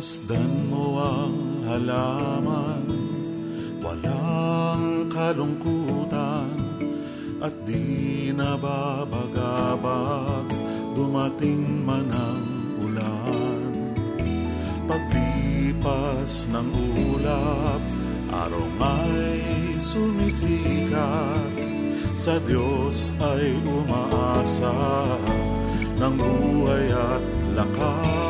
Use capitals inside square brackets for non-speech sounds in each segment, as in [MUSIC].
Masdan mo ang halaman, walang kalungkutan, at di nababagabag, dumating man ang ulan. Paglipas ng ulap, araw ay sumisikat, sa Diyos ay umaasa, ng buhay at lakas.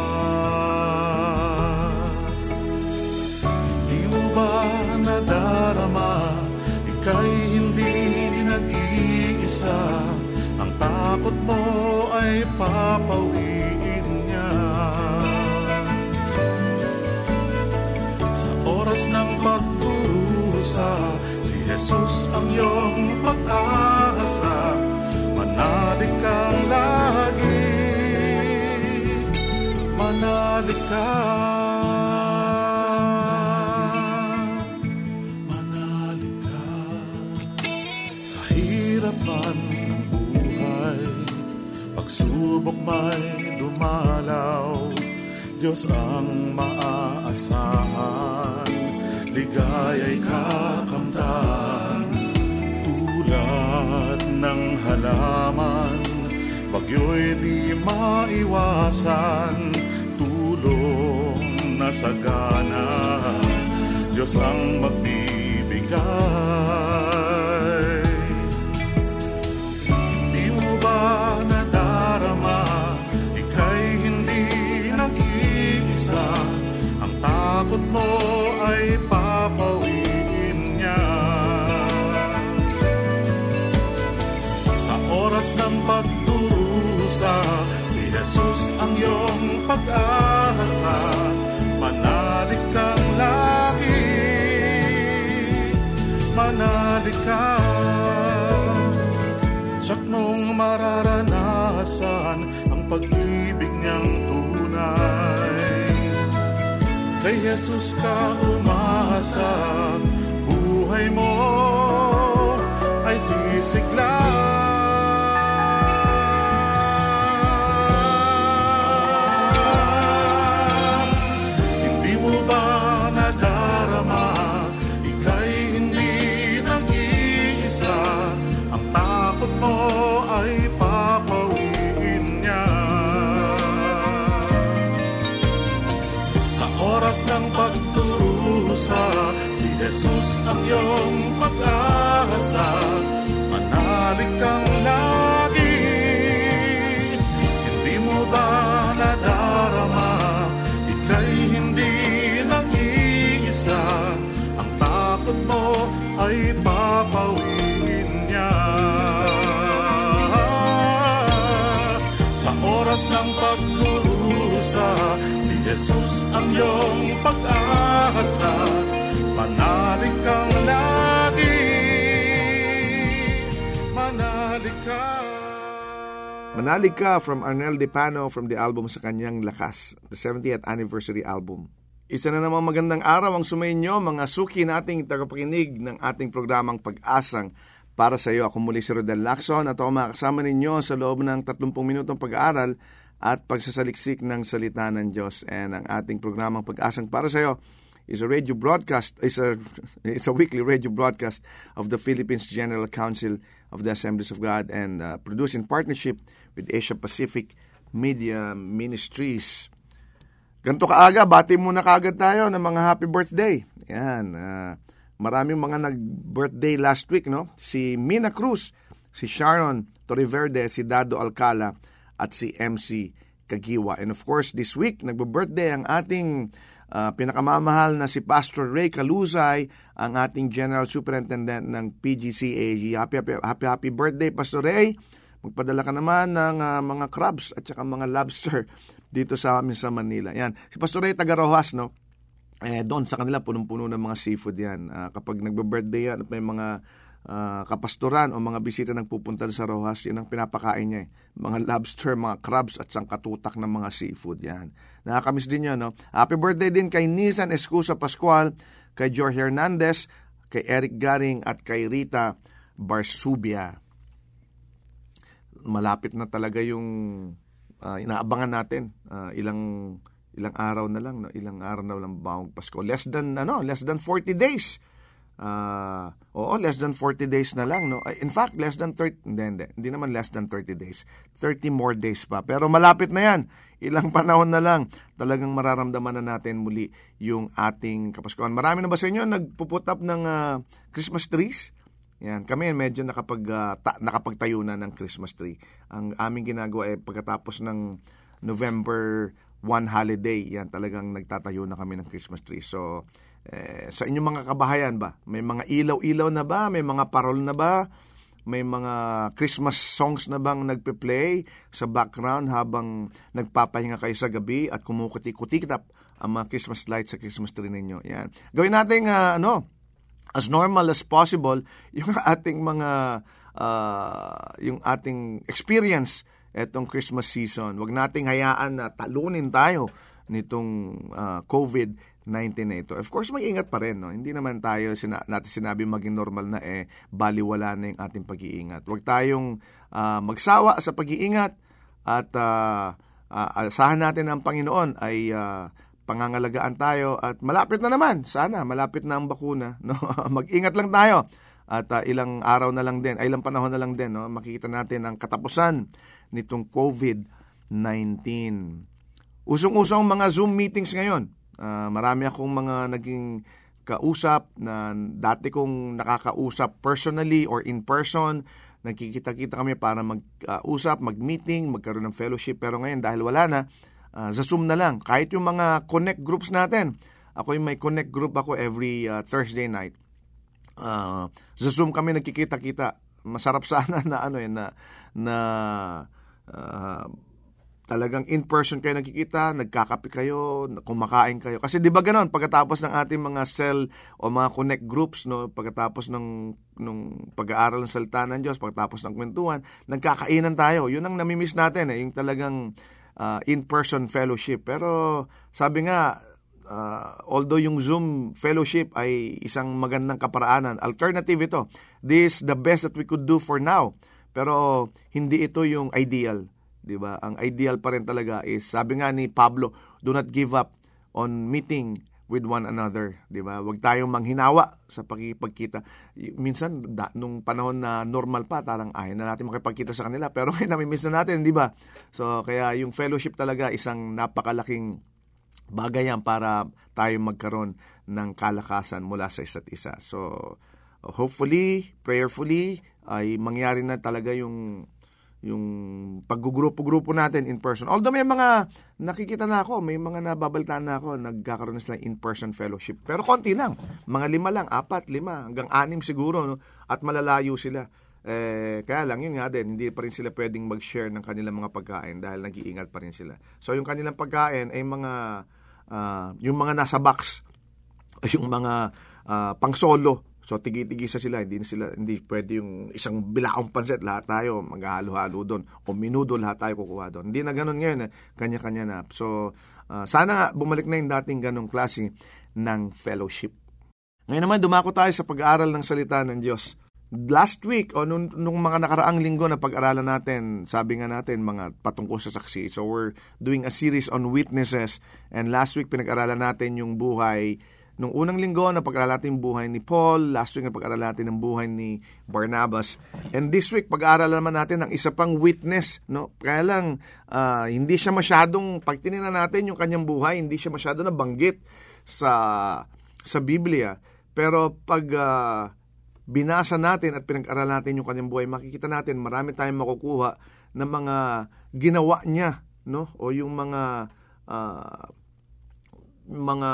Nag-iisa Ang takot mo ay papawiin niya. Sa oras ng pagdurusa Si Jesus ang iyong pag-asa. Manalig kang lagi. Manalig kang may dumalaw. Diyos ang maaasahan Ligaya'y kakamtan. Tulad ng halaman Bagyo'y di maiwasan. Tulong na sagana Diyos ang magbibigay pag-asa Manalig kang lagi. Manalig ka. Sak mong mararanasan Ang pag-ibig niyang tunay Kay Jesus ka umasa Buhay mo ay sisigla iyong pag-asa Manalig kang lagi Manalig ka Manalig ka from Arnel De Pano from the album sa kanyang Lakas, the 70th anniversary album. Isa na namang magandang araw ang sumainyo mga suki nating tagapakinig ng ating programang Pag-asang para sa iyo. Ako muli si Rodel Lacson at ako makasama ninyo sa loob ng 30 minutong pag-aaral at pagsasaliksik ng salita ng Diyos. And ang ating programang Pag-asang para sa iyo is a radio broadcast is a [LAUGHS] it's a weekly radio broadcast of the Philippines General Council of the Assemblies of God and uh, produced in partnership with Asia Pacific Media Ministries. Ganto kaaga, bati muna kaagad tayo ng mga happy birthday. Yan. Uh, maraming mga nag-birthday last week, no? Si Mina Cruz, si Sharon Torreverde, si Dado Alcala, at si MC Kagiwa. And of course, this week, nagbe-birthday ang ating uh, pinakamamahal na si Pastor Ray Caluzay, ang ating General Superintendent ng PGCAG. Happy, happy, happy, happy birthday, Pastor Ray. Magpadala ka naman ng uh, mga crabs at saka mga lobster [LAUGHS] dito sa amin sa Manila. Yan. Si Pastor Ray taga Rojas, no? Eh, doon sa kanila, punong-puno ng mga seafood yan. Uh, kapag nagbe-birthday yan may mga uh, kapastoran o mga bisita nagpupunta sa Rojas, yun ang pinapakain niya. Eh. Mga lobster, mga crabs at sangkatutak ng mga seafood. Yan. Nakakamiss din yun. No? Happy birthday din kay Nisan Escusa Pascual, kay George Hernandez, kay Eric Garing at kay Rita Barsubia malapit na talaga yung uh, inaabangan natin. Uh, ilang ilang araw na lang, no? ilang araw na lang bawang Pasko. Less than ano, less than 40 days. Uh, oo, less than 40 days na lang, no. In fact, less than 30 hindi, hindi, hindi naman less than 30 days. 30 more days pa. Pero malapit na 'yan. Ilang [LAUGHS] panahon na lang talagang mararamdaman na natin muli yung ating Kapaskuhan. Marami na ba sa inyo nagpuput up ng uh, Christmas trees? Yan, kami medyo nakapag uh, ta, nakapagtayo na ng Christmas tree. Ang aming ginagawa ay pagkatapos ng November 1 holiday, yan talagang nagtatayo na kami ng Christmas tree. So, eh, sa inyong mga kabahayan ba, may mga ilaw-ilaw na ba? May mga parol na ba? May mga Christmas songs na bang nagpe-play sa background habang nagpapahinga kayo sa gabi at kumukuti-kutikitap ang mga Christmas lights sa Christmas tree ninyo. Yan. Gawin natin uh, ano, as normal as possible [LAUGHS] yung ating mga uh, yung ating experience etong Christmas season. Huwag nating hayaan na talunin tayo nitong uh, COVID-19 na ito. Of course, mag-ingat pa rin. No? Hindi naman tayo sina- natin sinabi maging normal na eh, baliwala na yung ating pag-iingat. Huwag tayong uh, magsawa sa pag-iingat at uh, uh, asahan natin ang Panginoon ay uh, pangangalagaan tayo at malapit na naman, sana malapit na ang bakuna, [LAUGHS] no? Mag-ingat lang tayo. At uh, ilang araw na lang din, ay ilang panahon na lang din, no? Makikita natin ang katapusan nitong COVID-19. Usong-usong mga Zoom meetings ngayon. Uh, marami akong mga naging kausap na dati kong nakakausap personally or in person. Nagkikita-kita kami para mag-usap, mag-meeting, magkaroon ng fellowship. Pero ngayon, dahil wala na, uh, sa Zoom na lang. Kahit yung mga connect groups natin. Ako yung may connect group ako every uh, Thursday night. Uh, sa Zoom kami nagkikita-kita. Masarap [LAUGHS] sana na ano yun, na, na uh, talagang in person kayo nagkikita, nagkakape kayo, kumakain kayo. Kasi 'di ba ganoon pagkatapos ng ating mga cell o mga connect groups no, pagkatapos ng nung pag-aaral ng salita ng Diyos, pagkatapos ng kwentuhan, nagkakainan tayo. 'Yun ang nami-miss natin eh, yung talagang uh, in-person fellowship. Pero sabi nga, uh, although yung Zoom fellowship ay isang magandang kaparaanan, alternative ito. This is the best that we could do for now. Pero hindi ito yung ideal, 'di ba? Ang ideal pa rin talaga is sabi nga ni Pablo, do not give up on meeting with one another, 'di ba? Huwag tayong manghinawa sa pagkikipagkita. Minsan da, nung panahon na normal pa, tarang ay na natin makipagkita sa kanila, pero [LAUGHS] ngayon nami-miss na natin, 'di ba? So kaya yung fellowship talaga isang napakalaking bagay yan para tayo magkaroon ng kalakasan mula sa isa't isa. So hopefully, prayerfully ay mangyari na talaga yung yung paggugrupo-grupo natin in person. Although may mga nakikita na ako, may mga nababalitaan na ako, nagkakaroon na sila in-person fellowship. Pero konti lang, mga lima lang, apat, lima, hanggang anim siguro, no? at malalayo sila. Eh, kaya lang yun nga din, hindi pa rin sila pwedeng mag-share ng kanilang mga pagkain dahil nag-iingat pa rin sila. So yung kanilang pagkain ay mga, uh, yung mga nasa box, [LAUGHS] yung mga uh, pang-solo, So tigi-tigisa sila, hindi sila hindi pwede yung isang bilaong pansit lahat tayo maghahalo-halo doon o minudo lahat tayo kukuha doon. Hindi na ganoon ngayon, eh. kanya-kanya na. So uh, sana bumalik na yung dating ganong klase ng fellowship. Ngayon naman dumako tayo sa pag-aaral ng salita ng Diyos. Last week o nung, nung mga nakaraang linggo na pag-aralan natin, sabi nga natin mga patungkol sa saksi. So we're doing a series on witnesses and last week pinag-aralan natin yung buhay Nung unang linggo, napag-aralan natin buhay ni Paul. Last week, napag-aralan natin ang buhay ni Barnabas. And this week, pag-aaralan naman natin ang isa pang witness. No? Kaya lang, uh, hindi siya masyadong, pag tininan natin yung kanyang buhay, hindi siya masyado nabanggit sa, sa Biblia. Pero pag uh, binasa natin at pinag-aralan natin yung kanyang buhay, makikita natin marami tayong makukuha ng mga ginawa niya. No? O yung mga uh, mga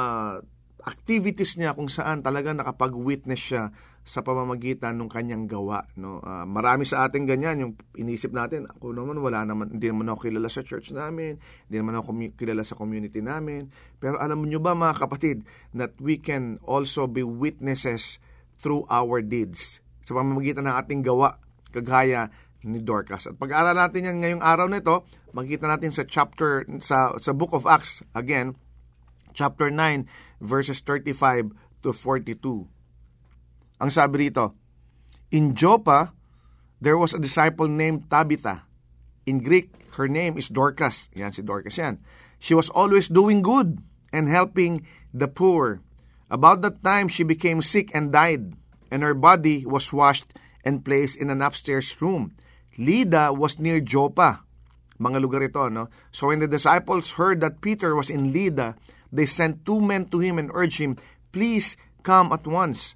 activities niya kung saan talaga nakapag-witness siya sa pamamagitan ng kanyang gawa. No? Uh, marami sa atin ganyan, yung inisip natin, ako naman wala naman, hindi naman ako kilala sa church namin, hindi naman ako kilala sa community namin. Pero alam niyo ba mga kapatid, that we can also be witnesses through our deeds. Sa pamamagitan ng ating gawa, kagaya ni Dorcas. At pag-aaral natin yan ngayong araw na ito, makikita natin sa chapter, sa, sa book of Acts, again, chapter 9, verses 35 to 42. Ang sabi rito, In Joppa, there was a disciple named Tabitha. In Greek, her name is Dorcas. Yan si Dorcas yan. She was always doing good and helping the poor. About that time, she became sick and died, and her body was washed and placed in an upstairs room. Lida was near Joppa. Mga lugar ito, no? So when the disciples heard that Peter was in Lida, They sent two men to him and urged him, Please come at once.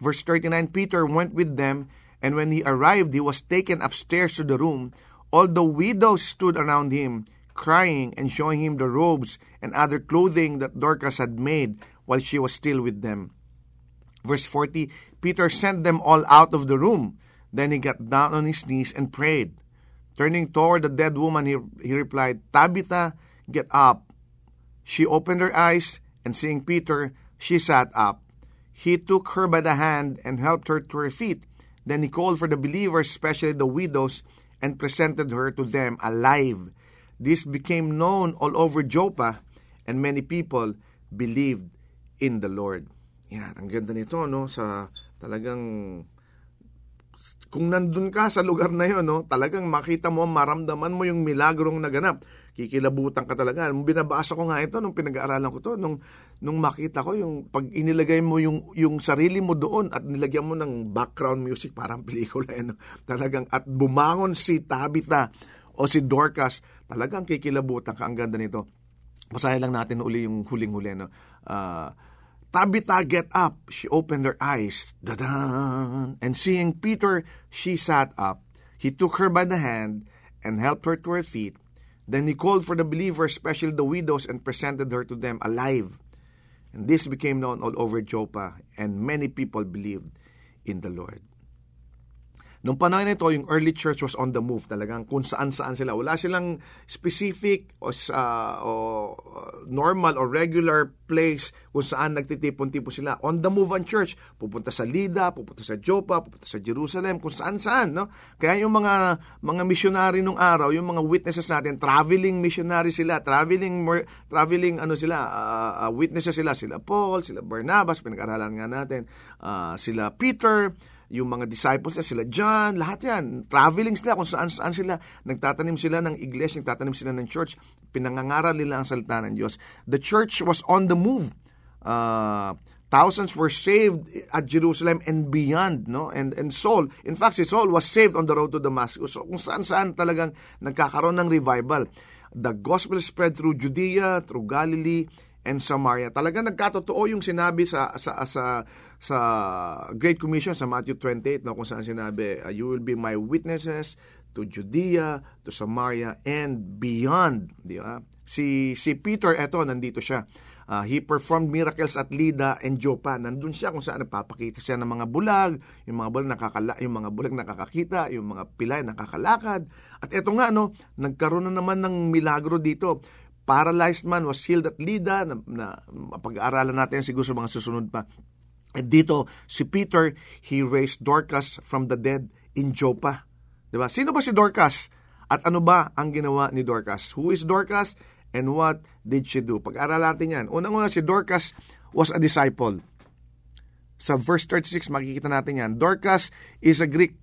Verse 39 Peter went with them, and when he arrived, he was taken upstairs to the room. All the widows stood around him, crying and showing him the robes and other clothing that Dorcas had made while she was still with them. Verse 40 Peter sent them all out of the room. Then he got down on his knees and prayed. Turning toward the dead woman, he, he replied, Tabitha, get up. She opened her eyes, and seeing Peter, she sat up. He took her by the hand and helped her to her feet. Then he called for the believers, especially the widows, and presented her to them alive. This became known all over Joppa, and many people believed in the Lord. Yan, ang ganda nito, no? Sa talagang kung nandun ka sa lugar na yon, no, talagang makita mo, maramdaman mo yung milagrong naganap kikilabutan ka talaga. Binabasa ko nga ito, nung pinag-aaralan ko to, nung, nung makita ko, yung pag inilagay mo yung, yung sarili mo doon at nilagyan mo ng background music, parang pelikula, eh, no? talagang, at bumangon si Tabitha o si Dorcas, talagang kikilabutan ka. Ang ganda nito. Basahin lang natin uli yung huling-huli. No? Uh, Tabitha, get up. She opened her eyes. Da-dan! And seeing Peter, she sat up. He took her by the hand and helped her to her feet. Then he called for the believers, especially the widows, and presented her to them alive. And this became known all over Joppa, and many people believed in the Lord. Nung panahon ito, yung early church was on the move talagang kung saan-saan sila. Wala silang specific o, uh, o normal or regular place kung saan nagtitipon-tipon sila. On the move ang church. Pupunta sa Lida, pupunta sa Joppa, pupunta sa Jerusalem, kung saan-saan. No? Kaya yung mga mga missionary nung araw, yung mga witnesses natin, traveling missionary sila, traveling traveling ano sila, uh, uh, witnesses sila, sila Paul, sila Barnabas, pinag-aralan nga natin, uh, sila Peter, yung mga disciples niya, sila John, lahat yan. Traveling sila kung saan saan sila. Nagtatanim sila ng iglesia, nagtatanim sila ng church. Pinangangaral nila ang salita ng Diyos. The church was on the move. Uh, thousands were saved at Jerusalem and beyond, no? And and Saul, in fact, si Saul was saved on the road to Damascus. So kung saan-saan talagang nagkakaroon ng revival. The gospel spread through Judea, through Galilee, and Samaria. Talaga nagkatotoo yung sinabi sa sa sa sa Great Commission sa Matthew 28 no kung saan sinabi uh, you will be my witnesses to Judea, to Samaria and beyond, di ba? Si si Peter eto nandito siya. Uh, he performed miracles at Lida and Joppa. Nandun siya kung saan nagpapakita siya ng mga bulag, yung mga bulag nakakala, yung mga bulag nakakakita, yung mga pilay nakakalakad. At eto nga no, nagkaroon na naman ng milagro dito paralyzed man was healed at Lida, na, na pag-aaralan natin siguro sa mga susunod pa. At dito, si Peter, he raised Dorcas from the dead in Joppa. Diba? Sino ba si Dorcas? At ano ba ang ginawa ni Dorcas? Who is Dorcas and what did she do? Pag-aaralan natin yan. Unang-una, si Dorcas was a disciple. Sa verse 36, makikita natin yan. Dorcas is a Greek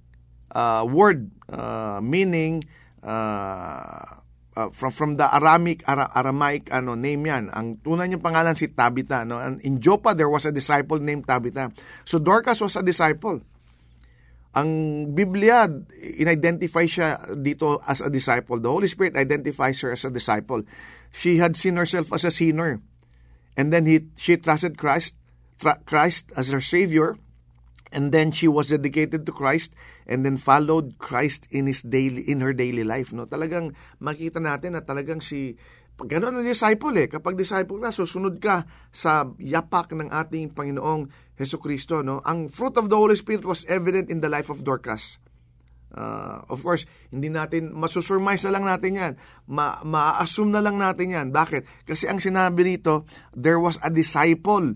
uh, word uh, meaning uh, uh, from from the Aramic Ara, Aramaic ano name yan. Ang tunay niyang pangalan si Tabitha, no? And in Joppa there was a disciple named Tabitha. So Dorcas was a disciple. Ang Biblia, in-identify siya dito as a disciple. The Holy Spirit identifies her as a disciple. She had seen herself as a sinner. And then he, she trusted Christ, Christ as her Savior. And then she was dedicated to Christ and then followed Christ in his daily in her daily life no talagang makita natin na talagang si pag gano'n ang disciple eh, kapag disciple ka, susunod ka sa yapak ng ating Panginoong Heso Kristo. No? Ang fruit of the Holy Spirit was evident in the life of Dorcas. Uh, of course, hindi natin, masusurmise na lang natin yan. Ma, ma-assume na lang natin yan. Bakit? Kasi ang sinabi rito, there was a disciple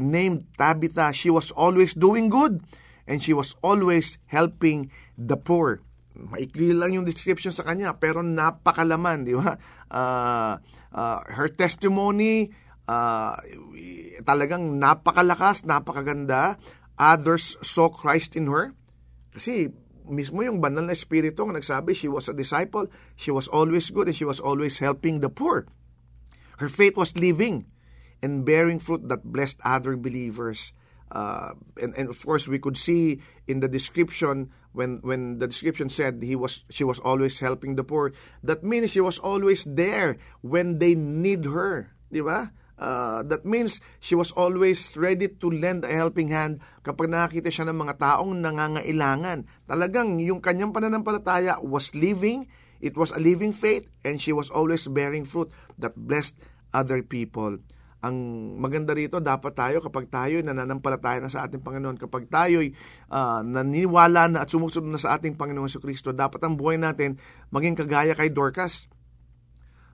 named Tabitha. She was always doing good and she was always helping the poor maikli lang yung description sa kanya pero napakalaman, di ba? Uh, uh, her testimony uh, talagang napakalakas, napakaganda. Others saw Christ in her. Kasi mismo yung banal na espiritu ang nagsabi, she was a disciple, she was always good, and she was always helping the poor. Her faith was living and bearing fruit that blessed other believers. Uh, and, and of course, we could see in the description when when the description said he was she was always helping the poor. That means she was always there when they need her, di ba? Uh, that means she was always ready to lend a helping hand kapag nakakita siya ng mga taong nangangailangan. Talagang yung kanyang pananampalataya was living, it was a living faith, and she was always bearing fruit that blessed other people ang maganda rito, dapat tayo kapag tayo nananampalataya na sa ating Panginoon, kapag tayo uh, naniwala na at sumusunod na sa ating Panginoon sa Kristo, dapat ang buhay natin maging kagaya kay Dorcas.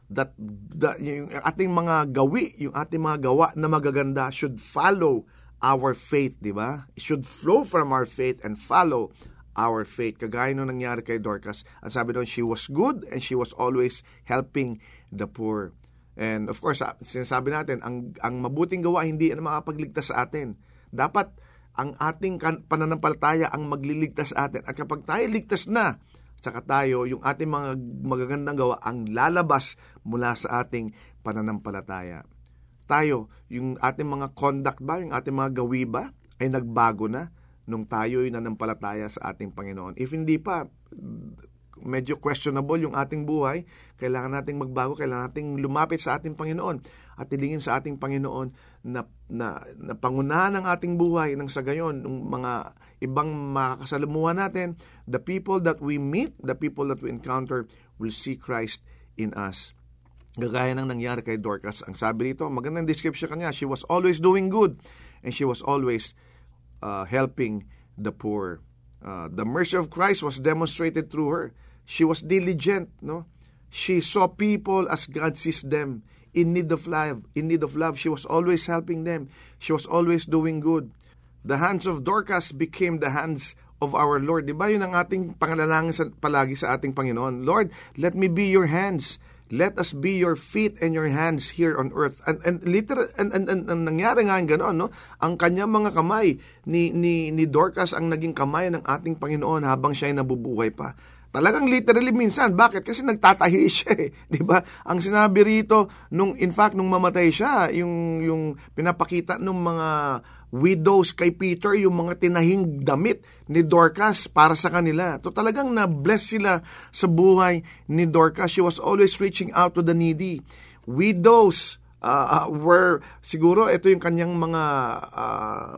That, that yung ating mga gawi, yung ating mga gawa na magaganda should follow our faith, di ba? It should flow from our faith and follow our faith. Kagaya nung nangyari kay Dorcas. Ang sabi doon, she was good and she was always helping the poor. And of course, ah, sinasabi natin, ang, ang mabuting gawa hindi ang makapagligtas sa atin. Dapat ang ating pananampalataya ang magliligtas sa atin. At kapag tayo ligtas na, saka tayo, yung ating mga magagandang gawa ang lalabas mula sa ating pananampalataya. Tayo, yung ating mga conduct ba, yung ating mga gawi ba, ay nagbago na nung tayo'y nanampalataya sa ating Panginoon. If hindi pa, medyo questionable yung ating buhay, kailangan nating magbago, kailangan nating lumapit sa ating Panginoon at tilingin sa ating Panginoon na, na, na pangunahan ng ating buhay ng sa gayon, ng mga ibang makakasalamuhan natin, the people that we meet, the people that we encounter will see Christ in us. Gagaya ng nangyari kay Dorcas. Ang sabi rito, magandang description kanya, she was always doing good and she was always uh, helping the poor. Uh, the mercy of Christ was demonstrated through her. She was diligent, no? She saw people as God sees them in need of love. In need of love, she was always helping them. She was always doing good. The hands of Dorcas became the hands of our Lord. Di ba yun ang ating pangalalangin sa, palagi sa ating Panginoon? Lord, let me be your hands. Let us be your feet and your hands here on earth. And, and literal, and, and, and, and nangyari nga yung gano'n, no? Ang kanyang mga kamay ni, ni, ni Dorcas ang naging kamay ng ating Panginoon habang siya ay nabubuhay pa. Talagang literally minsan. Bakit? Kasi nagtatahi [LAUGHS] siya eh. Di ba? Ang sinabi rito, nung, in fact, nung mamatay siya, yung, yung pinapakita ng mga widows kay Peter, yung mga tinahing damit ni Dorcas para sa kanila. To talagang na-bless sila sa buhay ni Dorcas. She was always reaching out to the needy. Widows uh, were, siguro, ito yung kanyang mga uh,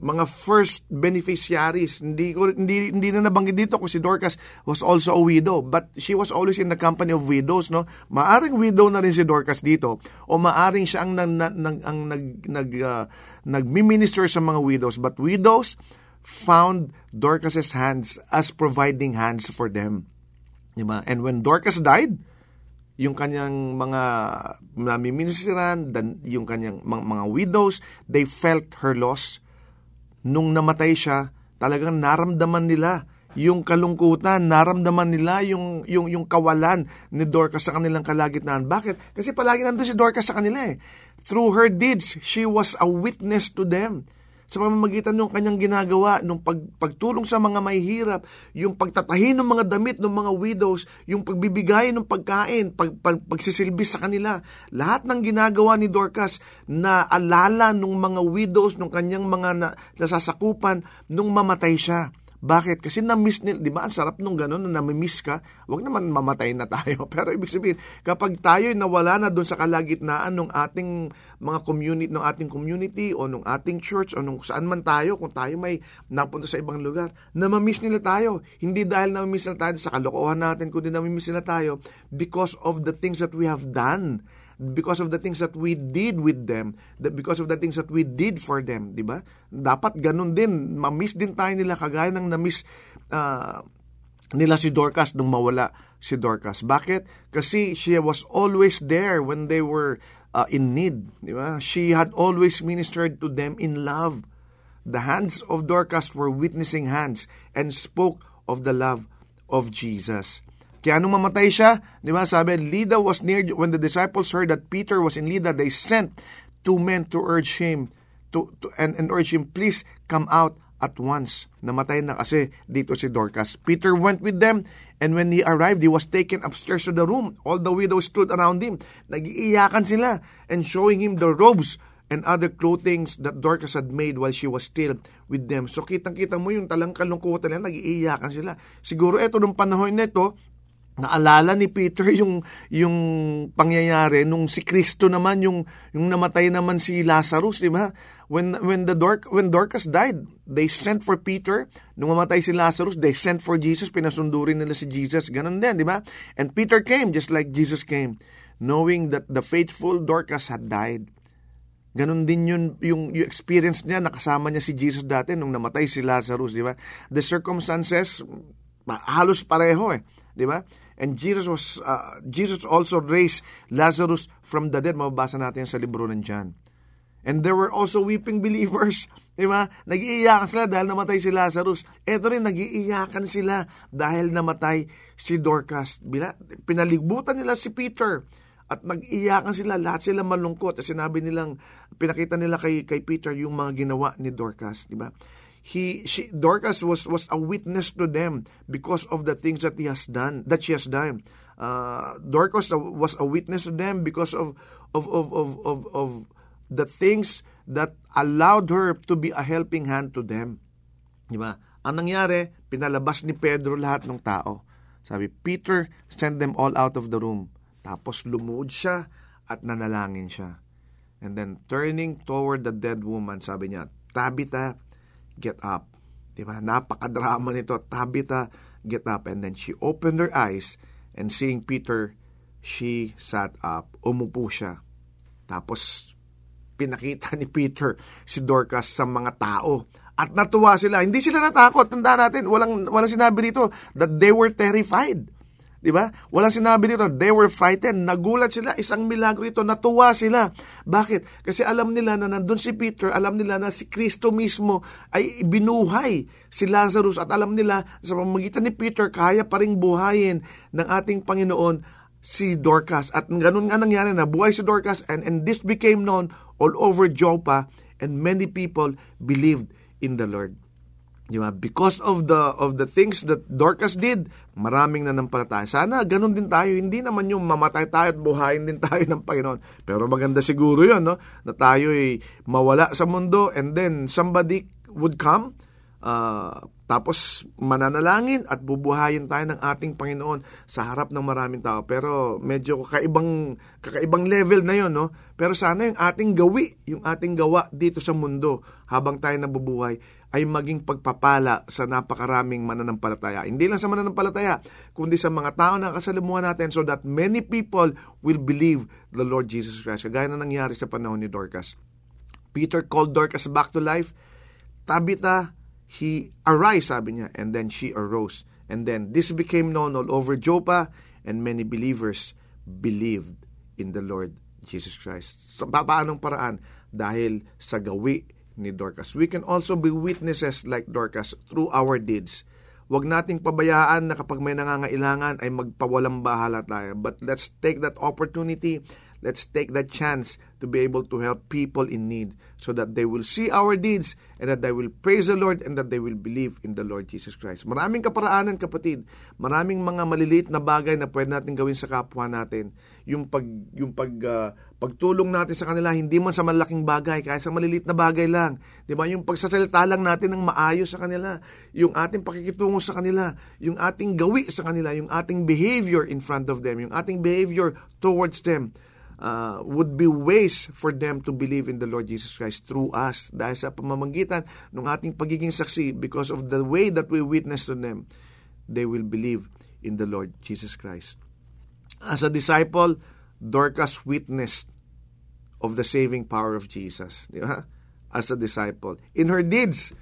mga first beneficiaries. Hindi ko hindi hindi na nabanggit dito kung si Dorcas was also a widow, but she was always in the company of widows, no? Maaring widow na rin si Dorcas dito o maaring siya ang nag nag ang nag nag uh, nagmi-minister sa mga widows, but widows found Dorcas's hands as providing hands for them. Diba? And when Dorcas died, yung kanyang mga namiministeran, yung kanyang mga, mga widows, they felt her loss nung namatay siya, talagang naramdaman nila yung kalungkutan, naramdaman nila yung, yung, yung kawalan ni Dorcas sa kanilang kalagitnaan. Bakit? Kasi palagi nandun si Dorcas sa kanila eh. Through her deeds, she was a witness to them. Sa pamamagitan ng kanyang ginagawa, ng pag, pagtulong sa mga mahihirap, yung pagtatahi ng mga damit ng mga widows, yung pagbibigay ng pagkain, pag, pag, pagsisilbi sa kanila. Lahat ng ginagawa ni Dorcas na alala ng mga widows, ng kanyang mga na, nasasakupan, nung mamatay siya. Bakit? Kasi na-miss nila, di ba? Ang sarap nung gano'n na nami-miss ka. Huwag naman mamatay na tayo. [LAUGHS] Pero ibig sabihin, kapag tayo nawala na doon sa kalagitnaan ng ating mga community, ng ating community o ng ating church o nung saan man tayo, kung tayo may napunta sa ibang lugar, na-miss nila tayo. Hindi dahil na-miss nila tayo sa kalokohan natin, kundi na-miss nila tayo because of the things that we have done because of the things that we did with them, that because of the things that we did for them, di ba? Dapat ganun din, ma-miss din tayo nila kagaya ng na-miss uh, nila si Dorcas nung mawala si Dorcas. Bakit? Kasi she was always there when they were uh, in need, di ba? She had always ministered to them in love. The hands of Dorcas were witnessing hands and spoke of the love of Jesus. Kaya nung mamatay siya, di ba, sabi, Lida was near, when the disciples heard that Peter was in Lida, they sent two men to urge him, to, to and, and urge him, please come out at once. Namatay na kasi dito si Dorcas. Peter went with them, and when he arrived, he was taken upstairs to the room. All the widows stood around him. Nagiiyakan sila, and showing him the robes and other clothing that Dorcas had made while she was still with them. So kitang-kita mo yung talang kalungkutan nila, nagiiyakan sila. Siguro ito nung panahon nito, naalala ni Peter yung yung pangyayari nung si Kristo naman yung yung namatay naman si Lazarus, di ba? When when the Dorc when Dorcas died, they sent for Peter. Nung mamatay si Lazarus, they sent for Jesus, pinasundo nila si Jesus. Ganun din, di ba? And Peter came just like Jesus came, knowing that the faithful Dorcas had died. Ganun din yun, yung, yung experience niya, nakasama niya si Jesus dati nung namatay si Lazarus, di ba? The circumstances, halos pareho eh, di ba? And Jesus was uh, Jesus also raised Lazarus from the dead. Mababasa natin sa libro ng John. And there were also weeping [LAUGHS] believers. Di ba? Nag-iiyakan sila dahil namatay si Lazarus. Ito rin, nag-iiyakan sila dahil namatay si Dorcas. Bila, pinalibutan nila si Peter at nag-iyakan sila. Lahat sila malungkot. At sinabi nilang, pinakita nila kay, kay Peter yung mga ginawa ni Dorcas. Di ba? He she Dorcas was was a witness to them because of the things that he has done that she has done. Uh, Dorcas was a witness to them because of of of of of, of the things that allowed her to be a helping hand to them. Di ba? Ang nangyari, pinalabas ni Pedro lahat ng tao. Sabi, Peter sent them all out of the room. Tapos lumuod siya at nanalangin siya. And then turning toward the dead woman, sabi niya, Tabitha, get up. Di ba? Napakadrama nito. Tabitha, get up. And then she opened her eyes and seeing Peter, she sat up. Umupo siya. Tapos, pinakita ni Peter si Dorcas sa mga tao. At natuwa sila. Hindi sila natakot. Tanda natin, walang, walang sinabi dito that they were terrified. Di ba? Walang sinabi dito, they were frightened. Nagulat sila, isang milagro ito, natuwa sila. Bakit? Kasi alam nila na nandun si Peter, alam nila na si Kristo mismo ay binuhay si Lazarus at alam nila sa pamamagitan ni Peter, kaya pa rin buhayin ng ating Panginoon si Dorcas. At ganun nga nangyari na buhay si Dorcas and, and this became known all over Joppa and many people believed in the Lord. Di ba? Because of the of the things that Dorcas did, maraming nanampalataya. Sana ganun din tayo, hindi naman yung mamatay tayo at buhayin din [LAUGHS] tayo ng Panginoon. Pero maganda siguro 'yon, no? Na tayo ay mawala sa mundo and then somebody would come uh, tapos mananalangin at bubuhayin tayo ng ating Panginoon sa harap ng maraming tao. Pero medyo kakaibang, kakaibang level na yon no? Pero sana yung ating gawi, yung ating gawa dito sa mundo habang tayo nabubuhay ay maging pagpapala sa napakaraming mananampalataya. Hindi lang sa mananampalataya, kundi sa mga tao na kasalimuhan natin so that many people will believe the Lord Jesus Christ. Kagaya na nangyari sa panahon ni Dorcas. Peter called Dorcas back to life. Tabitha, he arise, sabi niya, and then she arose. And then this became known all over Joppa, and many believers believed in the Lord Jesus Christ. Sa paanong paraan? Dahil sa gawi ni Dorcas. We can also be witnesses like Dorcas through our deeds. Huwag nating pabayaan na kapag may nangangailangan ay magpawalang bahala tayo. But let's take that opportunity. Let's take that chance to be able to help people in need so that they will see our deeds and that they will praise the Lord and that they will believe in the Lord Jesus Christ. Maraming kaparaanan kapatid, maraming mga maliliit na bagay na pwede natin gawin sa kapwa natin. Yung pag yung pag uh, pagtulong natin sa kanila hindi man sa malaking bagay, kaya sa maliliit na bagay lang. 'Di ba? Yung pagsasalita lang natin ng maayos sa kanila, yung ating pakikitungo sa kanila, yung ating gawi sa kanila, yung ating behavior in front of them, yung ating behavior towards them uh, would be ways for them to believe in the Lord Jesus Christ through us dahil sa pamamagitan ng ating pagiging saksi. Because of the way that we witness to them they will believe in the Lord Jesus Christ. As a disciple Dorcas witnessed of the saving power of Jesus. Di ba? as a disciple. In her deeds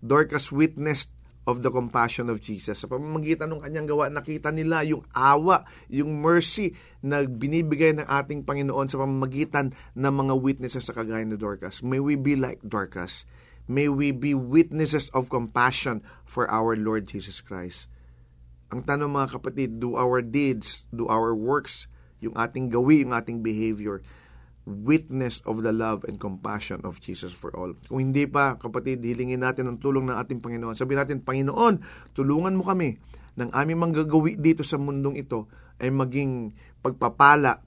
Dorcas witnessed of the compassion of Jesus. Sa pamamagitan ng kanyang gawa, nakita nila yung awa, yung mercy na binibigay ng ating Panginoon sa pamamagitan ng mga witnesses sa kagaya ni Dorcas. May we be like Dorcas. May we be witnesses of compassion for our Lord Jesus Christ. Ang tanong mga kapatid, do our deeds, do our works, yung ating gawi, yung ating behavior, witness of the love and compassion of Jesus for all. Kung hindi pa, kapatid, hilingin natin ang tulong ng ating Panginoon. Sabihin natin, Panginoon, tulungan mo kami ng aming manggagawi dito sa mundong ito ay maging pagpapala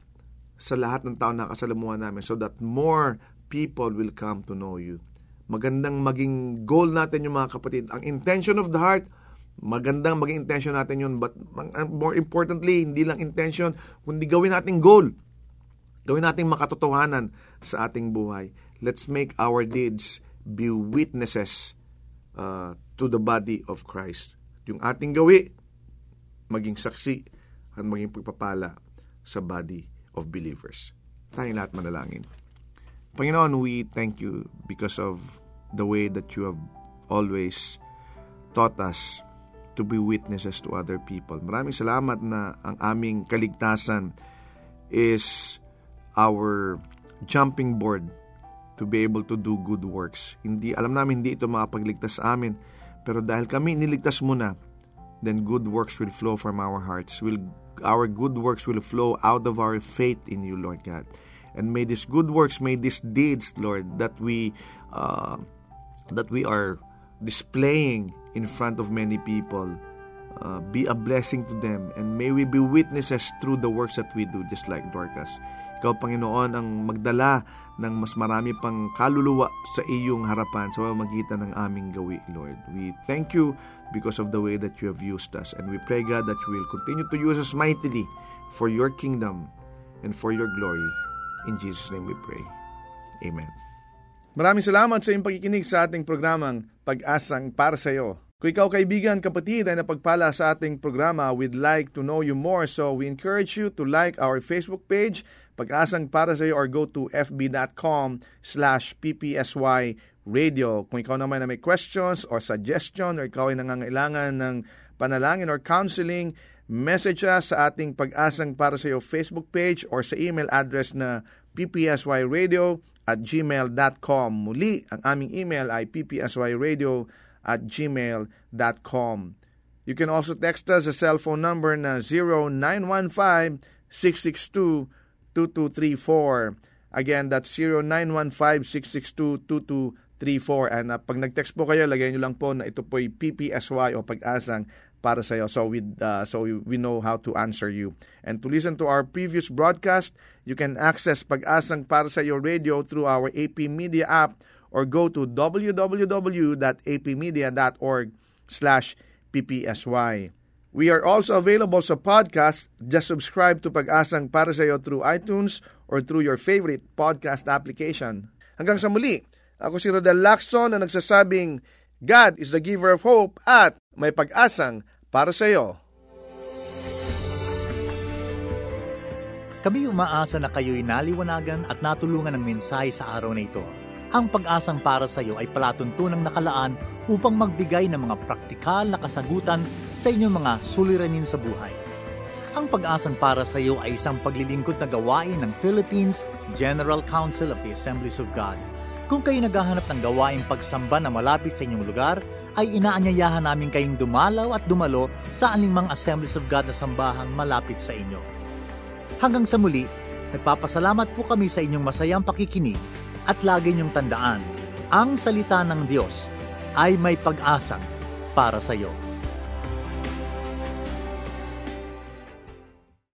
sa lahat ng tao na kasalamuhan namin so that more people will come to know you. Magandang maging goal natin yung mga kapatid. Ang intention of the heart, magandang maging intention natin yun. But more importantly, hindi lang intention, kundi gawin natin goal Gawin nating makatotohanan sa ating buhay. Let's make our deeds be witnesses uh, to the body of Christ. Yung ating gawi, maging saksi at maging pagpapala sa body of believers. Tayong lahat manalangin. Panginoon, we thank you because of the way that you have always taught us to be witnesses to other people. Maraming salamat na ang aming kaligtasan is our jumping board to be able to do good works. Hindi alam namin hindi ito makapagligtas sa amin, pero dahil kami niligtas mo na, then good works will flow from our hearts. Will our good works will flow out of our faith in you, Lord God. And may these good works, may these deeds, Lord, that we uh, that we are displaying in front of many people, uh, be a blessing to them. And may we be witnesses through the works that we do, just like Dorcas. Ikaw, Panginoon, ang magdala ng mas marami pang kaluluwa sa iyong harapan sa pamamagitan ng aming gawi, Lord. We thank you because of the way that you have used us. And we pray, God, that you will continue to use us mightily for your kingdom and for your glory. In Jesus' name we pray. Amen. Maraming salamat sa iyong pagkikinig sa ating programang Pag-asang para sa iyo. Kung ikaw kaibigan, kapatid ay napagpala sa ating programa, we'd like to know you more. So we encourage you to like our Facebook page, Pag-asang para sa iyo, or go to fb.com slash ppsy radio. Kung ikaw naman na may questions or suggestion or ikaw ay nangangailangan ng panalangin or counseling, message us sa ating Pag-asang para sa iyo Facebook page or sa email address na ppsyradio at gmail.com. Muli, ang aming email ay ppsyradio at gmail.com. You can also text us a cell phone number na 0915-662-2234. Again, that's 0915-662-2234. And uh, pag nag-text po kayo, lagay nyo lang po na ito po'y PPSY o pag-asang para sa iyo. So we uh, so we know how to answer you. And to listen to our previous broadcast, you can access Pag-asang para sa iyo radio through our AP Media app or go to www.apmedia.org slash ppsy. We are also available sa podcast. Just subscribe to Pag-asang para sa iyo through iTunes or through your favorite podcast application. Hanggang sa muli, ako si Rodel Lacson na nagsasabing God is the giver of hope at may pag-asang para sa iyo. Kami umaasa na kayo'y naliwanagan at natulungan ng mensahe sa araw na ito. Ang pag-asang para sa iyo ay palatuntunang nakalaan upang magbigay ng mga praktikal na kasagutan sa inyong mga suliranin sa buhay. Ang pag-asang para sa iyo ay isang paglilingkod na gawain ng Philippines General Council of the Assemblies of God. Kung kayo naghahanap ng gawain pagsamba na malapit sa inyong lugar, ay inaanyayahan namin kayong dumalaw at dumalo sa anumang Assemblies of God na sambahang malapit sa inyo. Hanggang sa muli, Nagpapasalamat po kami sa inyong masayang pakikinig at lagi niyong tandaan, ang salita ng Diyos ay may pag-asa para sa iyo.